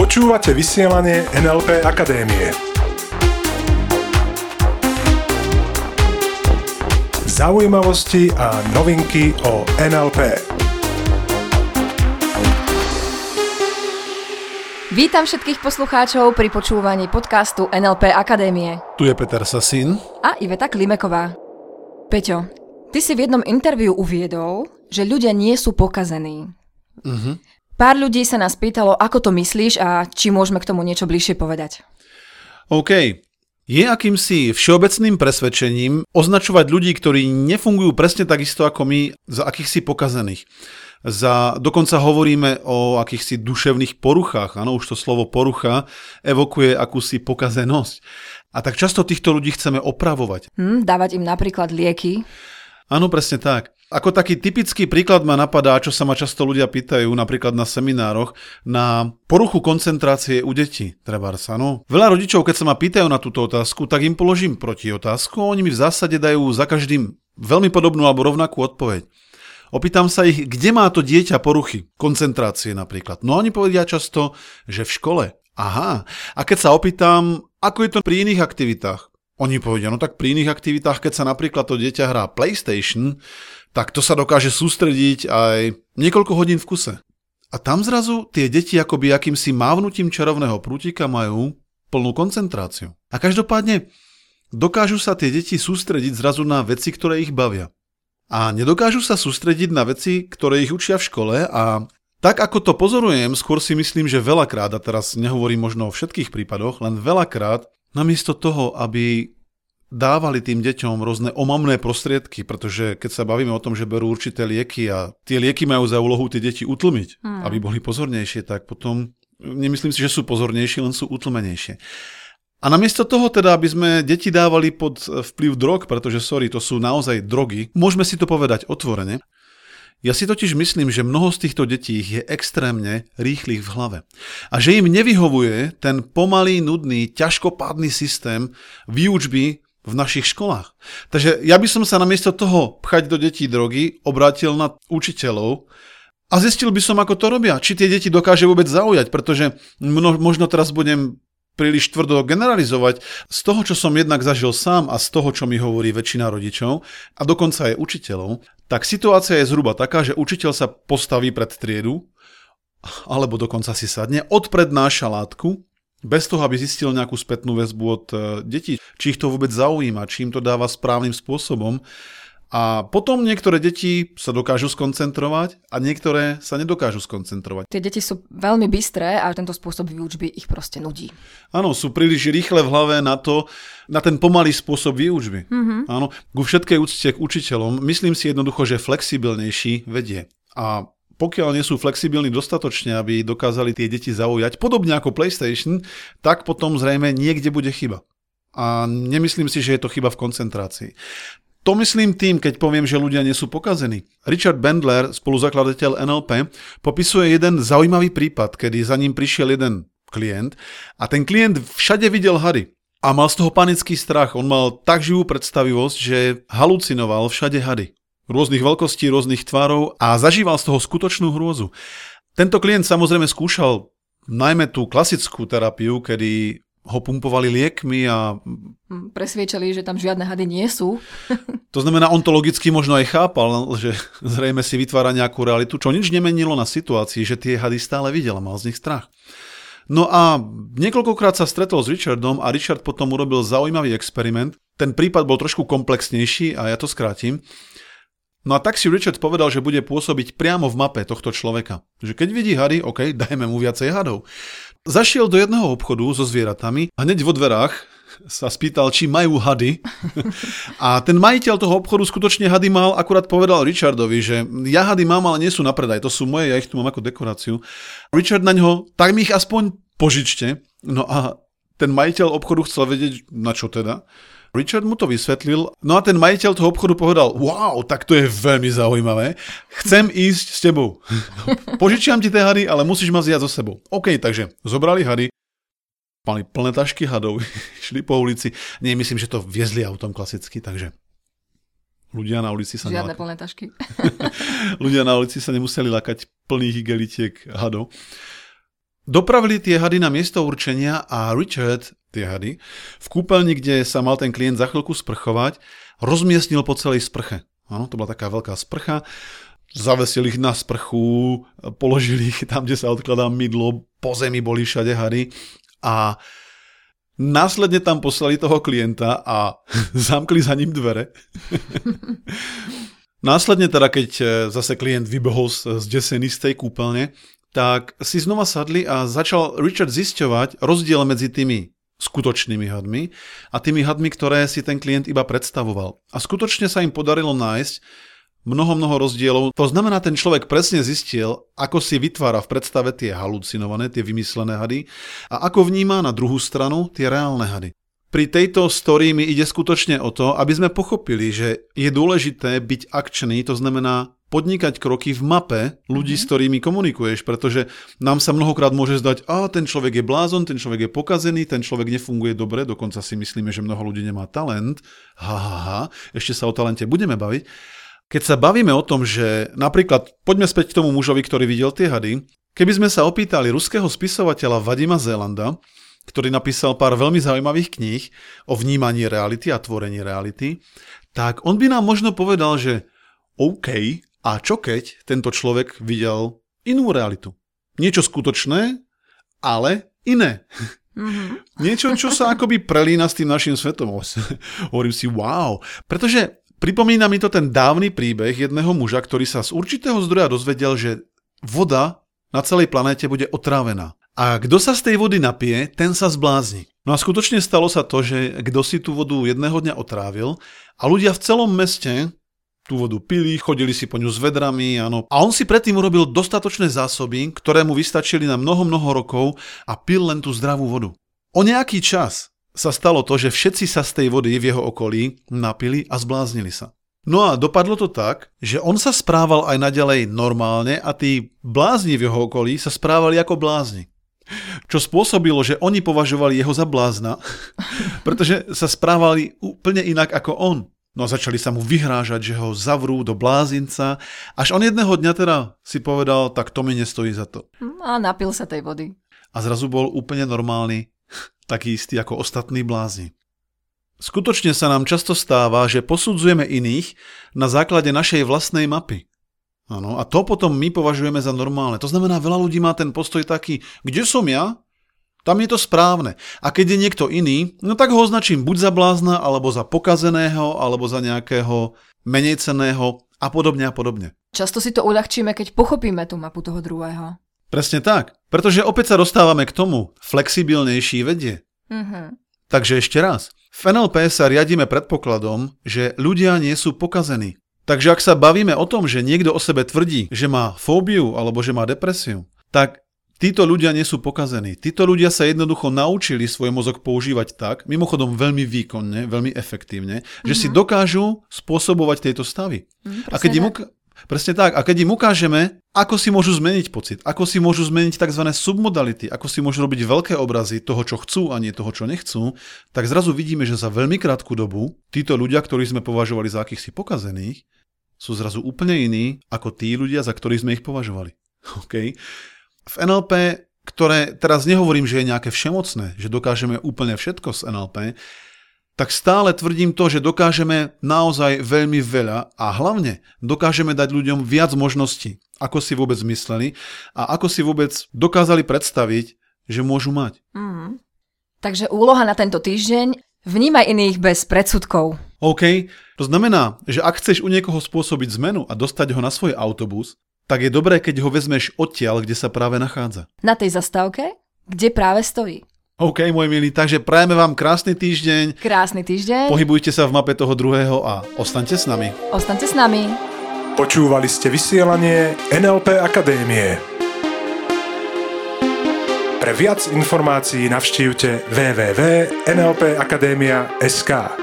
Počúvate vysielanie NLP Akadémie. Zaujímavosti a novinky o NLP. Vítam všetkých poslucháčov pri počúvaní podcastu NLP Akadémie. Tu je Peter Sasín. A Iveta Klimeková. Peťo, ty si v jednom interviu uviedol, že ľudia nie sú pokazení. Uh-huh. Pár ľudí sa nás pýtalo, ako to myslíš a či môžeme k tomu niečo bližšie povedať. OK. Je akýmsi všeobecným presvedčením označovať ľudí, ktorí nefungujú presne takisto ako my, za akýchsi pokazených. Za, dokonca hovoríme o akýchsi duševných poruchách. Áno, už to slovo porucha evokuje akúsi pokazenosť. A tak často týchto ľudí chceme opravovať. Hm, dávať im napríklad lieky. Áno, presne tak. Ako taký typický príklad ma napadá, čo sa ma často ľudia pýtajú, napríklad na seminároch, na poruchu koncentrácie u detí. Treba sa, no. Veľa rodičov, keď sa ma pýtajú na túto otázku, tak im položím proti otázku a oni mi v zásade dajú za každým veľmi podobnú alebo rovnakú odpoveď. Opýtam sa ich, kde má to dieťa poruchy, koncentrácie napríklad. No oni povedia často, že v škole. Aha. A keď sa opýtam, ako je to pri iných aktivitách, oni povedia, no tak pri iných aktivitách, keď sa napríklad to dieťa hrá PlayStation, tak to sa dokáže sústrediť aj niekoľko hodín v kuse. A tam zrazu tie deti akoby akýmsi mávnutím čarovného prútika majú plnú koncentráciu. A každopádne dokážu sa tie deti sústrediť zrazu na veci, ktoré ich bavia. A nedokážu sa sústrediť na veci, ktoré ich učia v škole a tak ako to pozorujem, skôr si myslím, že veľakrát, a teraz nehovorím možno o všetkých prípadoch, len veľakrát namiesto toho, aby dávali tým deťom rôzne omamné prostriedky, pretože keď sa bavíme o tom, že berú určité lieky a tie lieky majú za úlohu tie deti utlmiť, hmm. aby boli pozornejšie, tak potom nemyslím si, že sú pozornejšie, len sú utlmenejšie. A namiesto toho teda, aby sme deti dávali pod vplyv drog, pretože sorry, to sú naozaj drogy, môžeme si to povedať otvorene, ja si totiž myslím, že mnoho z týchto detí je extrémne rýchlych v hlave. A že im nevyhovuje ten pomalý, nudný, ťažkopádny systém výučby v našich školách. Takže ja by som sa namiesto toho pchať do detí drogy obrátil na učiteľov a zistil by som, ako to robia. Či tie deti dokáže vôbec zaujať, pretože možno teraz budem príliš tvrdo generalizovať. Z toho, čo som jednak zažil sám a z toho, čo mi hovorí väčšina rodičov a dokonca aj učiteľov, tak situácia je zhruba taká, že učiteľ sa postaví pred triedu alebo dokonca si sadne, odprednáša látku, bez toho, aby zistil nejakú spätnú väzbu od e, detí, či ich to vôbec zaujíma, či im to dáva správnym spôsobom a potom niektoré deti sa dokážu skoncentrovať a niektoré sa nedokážu skoncentrovať. Tie deti sú veľmi bystré a tento spôsob výučby ich proste nudí. Áno, sú príliš rýchle v hlave na to, na ten pomalý spôsob výučby. Mm-hmm. Áno, ku všetkej úcte k učiteľom, myslím si jednoducho, že flexibilnejší vedie. A pokiaľ nie sú flexibilní dostatočne, aby dokázali tie deti zaujať, podobne ako PlayStation, tak potom zrejme niekde bude chyba. A nemyslím si, že je to chyba v koncentrácii. To myslím tým, keď poviem, že ľudia nie sú pokazení. Richard Bendler, spoluzakladateľ NLP, popisuje jeden zaujímavý prípad, kedy za ním prišiel jeden klient a ten klient všade videl hady. A mal z toho panický strach. On mal tak živú predstavivosť, že halucinoval všade hady. Rôznych veľkostí, rôznych tvarov a zažíval z toho skutočnú hrôzu. Tento klient samozrejme skúšal najmä tú klasickú terapiu, kedy ho pumpovali liekmi a... Hm, presviečali, že tam žiadne hady nie sú. to znamená, on to logicky možno aj chápal, že zrejme si vytvára nejakú realitu, čo nič nemenilo na situácii, že tie hady stále videl a mal z nich strach. No a niekoľkokrát sa stretol s Richardom a Richard potom urobil zaujímavý experiment. Ten prípad bol trošku komplexnejší a ja to skrátim. No a tak si Richard povedal, že bude pôsobiť priamo v mape tohto človeka. Že keď vidí hady, OK, dajme mu viacej hadov. Zašiel do jedného obchodu so zvieratami a hneď vo dverách sa spýtal, či majú hady. A ten majiteľ toho obchodu skutočne hady mal, akurát povedal Richardovi, že ja hady mám, ale nie sú na predaj, to sú moje, ja ich tu mám ako dekoráciu. Richard na ňo, tak mi ich aspoň požičte. No a ten majiteľ obchodu chcel vedieť, na čo teda. Richard mu to vysvetlil, no a ten majiteľ toho obchodu povedal, wow, tak to je veľmi zaujímavé, chcem ísť s tebou. Požičiam ti tie hady, ale musíš ma vziať so sebou. OK, takže zobrali hady, mali plné tašky hadov, šli po ulici. Nie, myslím, že to viezli autom klasicky, takže ľudia na ulici sa Žiadne plné tašky. ľudia na ulici sa nemuseli lakať plných igelitiek hadov. Dopravili tie hady na miesto určenia a Richard, tie hady, v kúpeľni, kde sa mal ten klient za chvíľku sprchovať, rozmiestnil po celej sprche. Áno, to bola taká veľká sprcha. Zavesili ich na sprchu, položili ich tam, kde sa odkladá mydlo, po zemi boli všade hady a Následne tam poslali toho klienta a zamkli za ním dvere. Následne teda, keď e, zase klient vybehol zdesený z tej kúpeľne, tak si znova sadli a začal Richard zisťovať rozdiel medzi tými skutočnými hadmi a tými hadmi, ktoré si ten klient iba predstavoval. A skutočne sa im podarilo nájsť mnoho, mnoho rozdielov. To znamená, ten človek presne zistil, ako si vytvára v predstave tie halucinované, tie vymyslené hady a ako vníma na druhú stranu tie reálne hady. Pri tejto story mi ide skutočne o to, aby sme pochopili, že je dôležité byť akčný, to znamená podnikať kroky v mape ľudí, mm-hmm. s ktorými komunikuješ, pretože nám sa mnohokrát môže zdať, a ten človek je blázon, ten človek je pokazený, ten človek nefunguje dobre, dokonca si myslíme, že mnoho ľudí nemá talent. Ha, ha, ha, ešte sa o talente budeme baviť. Keď sa bavíme o tom, že napríklad, poďme späť k tomu mužovi, ktorý videl tie hady, keby sme sa opýtali ruského spisovateľa Vadima Zélanda, ktorý napísal pár veľmi zaujímavých kníh o vnímaní reality a tvorení reality, tak on by nám možno povedal, že OK, a čo keď tento človek videl inú realitu? Niečo skutočné, ale iné. Mm-hmm. Niečo, čo sa akoby prelína s tým našim svetom. Hovorím si, wow. Pretože Pripomína mi to ten dávny príbeh jedného muža, ktorý sa z určitého zdroja dozvedel, že voda na celej planéte bude otrávená. A kto sa z tej vody napije, ten sa zblázni. No a skutočne stalo sa to, že kto si tú vodu jedného dňa otrávil a ľudia v celom meste tú vodu pili, chodili si po ňu s vedrami, áno. A on si predtým urobil dostatočné zásoby, ktoré mu vystačili na mnoho, mnoho rokov a pil len tú zdravú vodu. O nejaký čas sa stalo to, že všetci sa z tej vody v jeho okolí napili a zbláznili sa. No a dopadlo to tak, že on sa správal aj naďalej normálne a tí blázni v jeho okolí sa správali ako blázni. Čo spôsobilo, že oni považovali jeho za blázna, pretože sa správali úplne inak ako on. No a začali sa mu vyhrážať, že ho zavrú do blázinca, až on jedného dňa teda si povedal, tak to mi nestojí za to. A napil sa tej vody. A zrazu bol úplne normálny taký istý ako ostatní blázni. Skutočne sa nám často stáva, že posudzujeme iných na základe našej vlastnej mapy. Ano, a to potom my považujeme za normálne. To znamená, veľa ľudí má ten postoj taký, kde som ja? Tam je to správne. A keď je niekto iný, no tak ho označím buď za blázna, alebo za pokazeného, alebo za nejakého menej ceného a podobne a podobne. Často si to uľahčíme, keď pochopíme tú mapu toho druhého. Presne tak. Pretože opäť sa dostávame k tomu. Flexibilnejší vedie. Mm-hmm. Takže ešte raz. V NLP sa riadíme predpokladom, že ľudia nie sú pokazení. Takže ak sa bavíme o tom, že niekto o sebe tvrdí, že má fóbiu alebo že má depresiu, tak títo ľudia nie sú pokazení. Títo ľudia sa jednoducho naučili svoj mozog používať tak, mimochodom veľmi výkonne, veľmi efektívne, mm-hmm. že si mhm. dokážu spôsobovať tieto stavy. Mm, a keď im, Presne tak. A keď im ukážeme, ako si môžu zmeniť pocit, ako si môžu zmeniť tzv. submodality, ako si môžu robiť veľké obrazy toho, čo chcú a nie toho, čo nechcú, tak zrazu vidíme, že za veľmi krátku dobu títo ľudia, ktorí sme považovali za akýchsi pokazených, sú zrazu úplne iní ako tí ľudia, za ktorých sme ich považovali. Okay? V NLP, ktoré teraz nehovorím, že je nejaké všemocné, že dokážeme úplne všetko z NLP, tak stále tvrdím to, že dokážeme naozaj veľmi veľa a hlavne dokážeme dať ľuďom viac možností, ako si vôbec mysleli a ako si vôbec dokázali predstaviť, že môžu mať. Mm. Takže úloha na tento týždeň vnímaj iných bez predsudkov. OK, to znamená, že ak chceš u niekoho spôsobiť zmenu a dostať ho na svoj autobus, tak je dobré, keď ho vezmeš odtiaľ, kde sa práve nachádza. Na tej zastávke, kde práve stojí. OK, môj milý, takže prajeme vám krásny týždeň. Krásny týždeň. Pohybujte sa v mape toho druhého a ostaňte s nami. Ostaňte s nami. Počúvali ste vysielanie NLP Akadémie. Pre viac informácií navštívte www.nlpakademia.sk.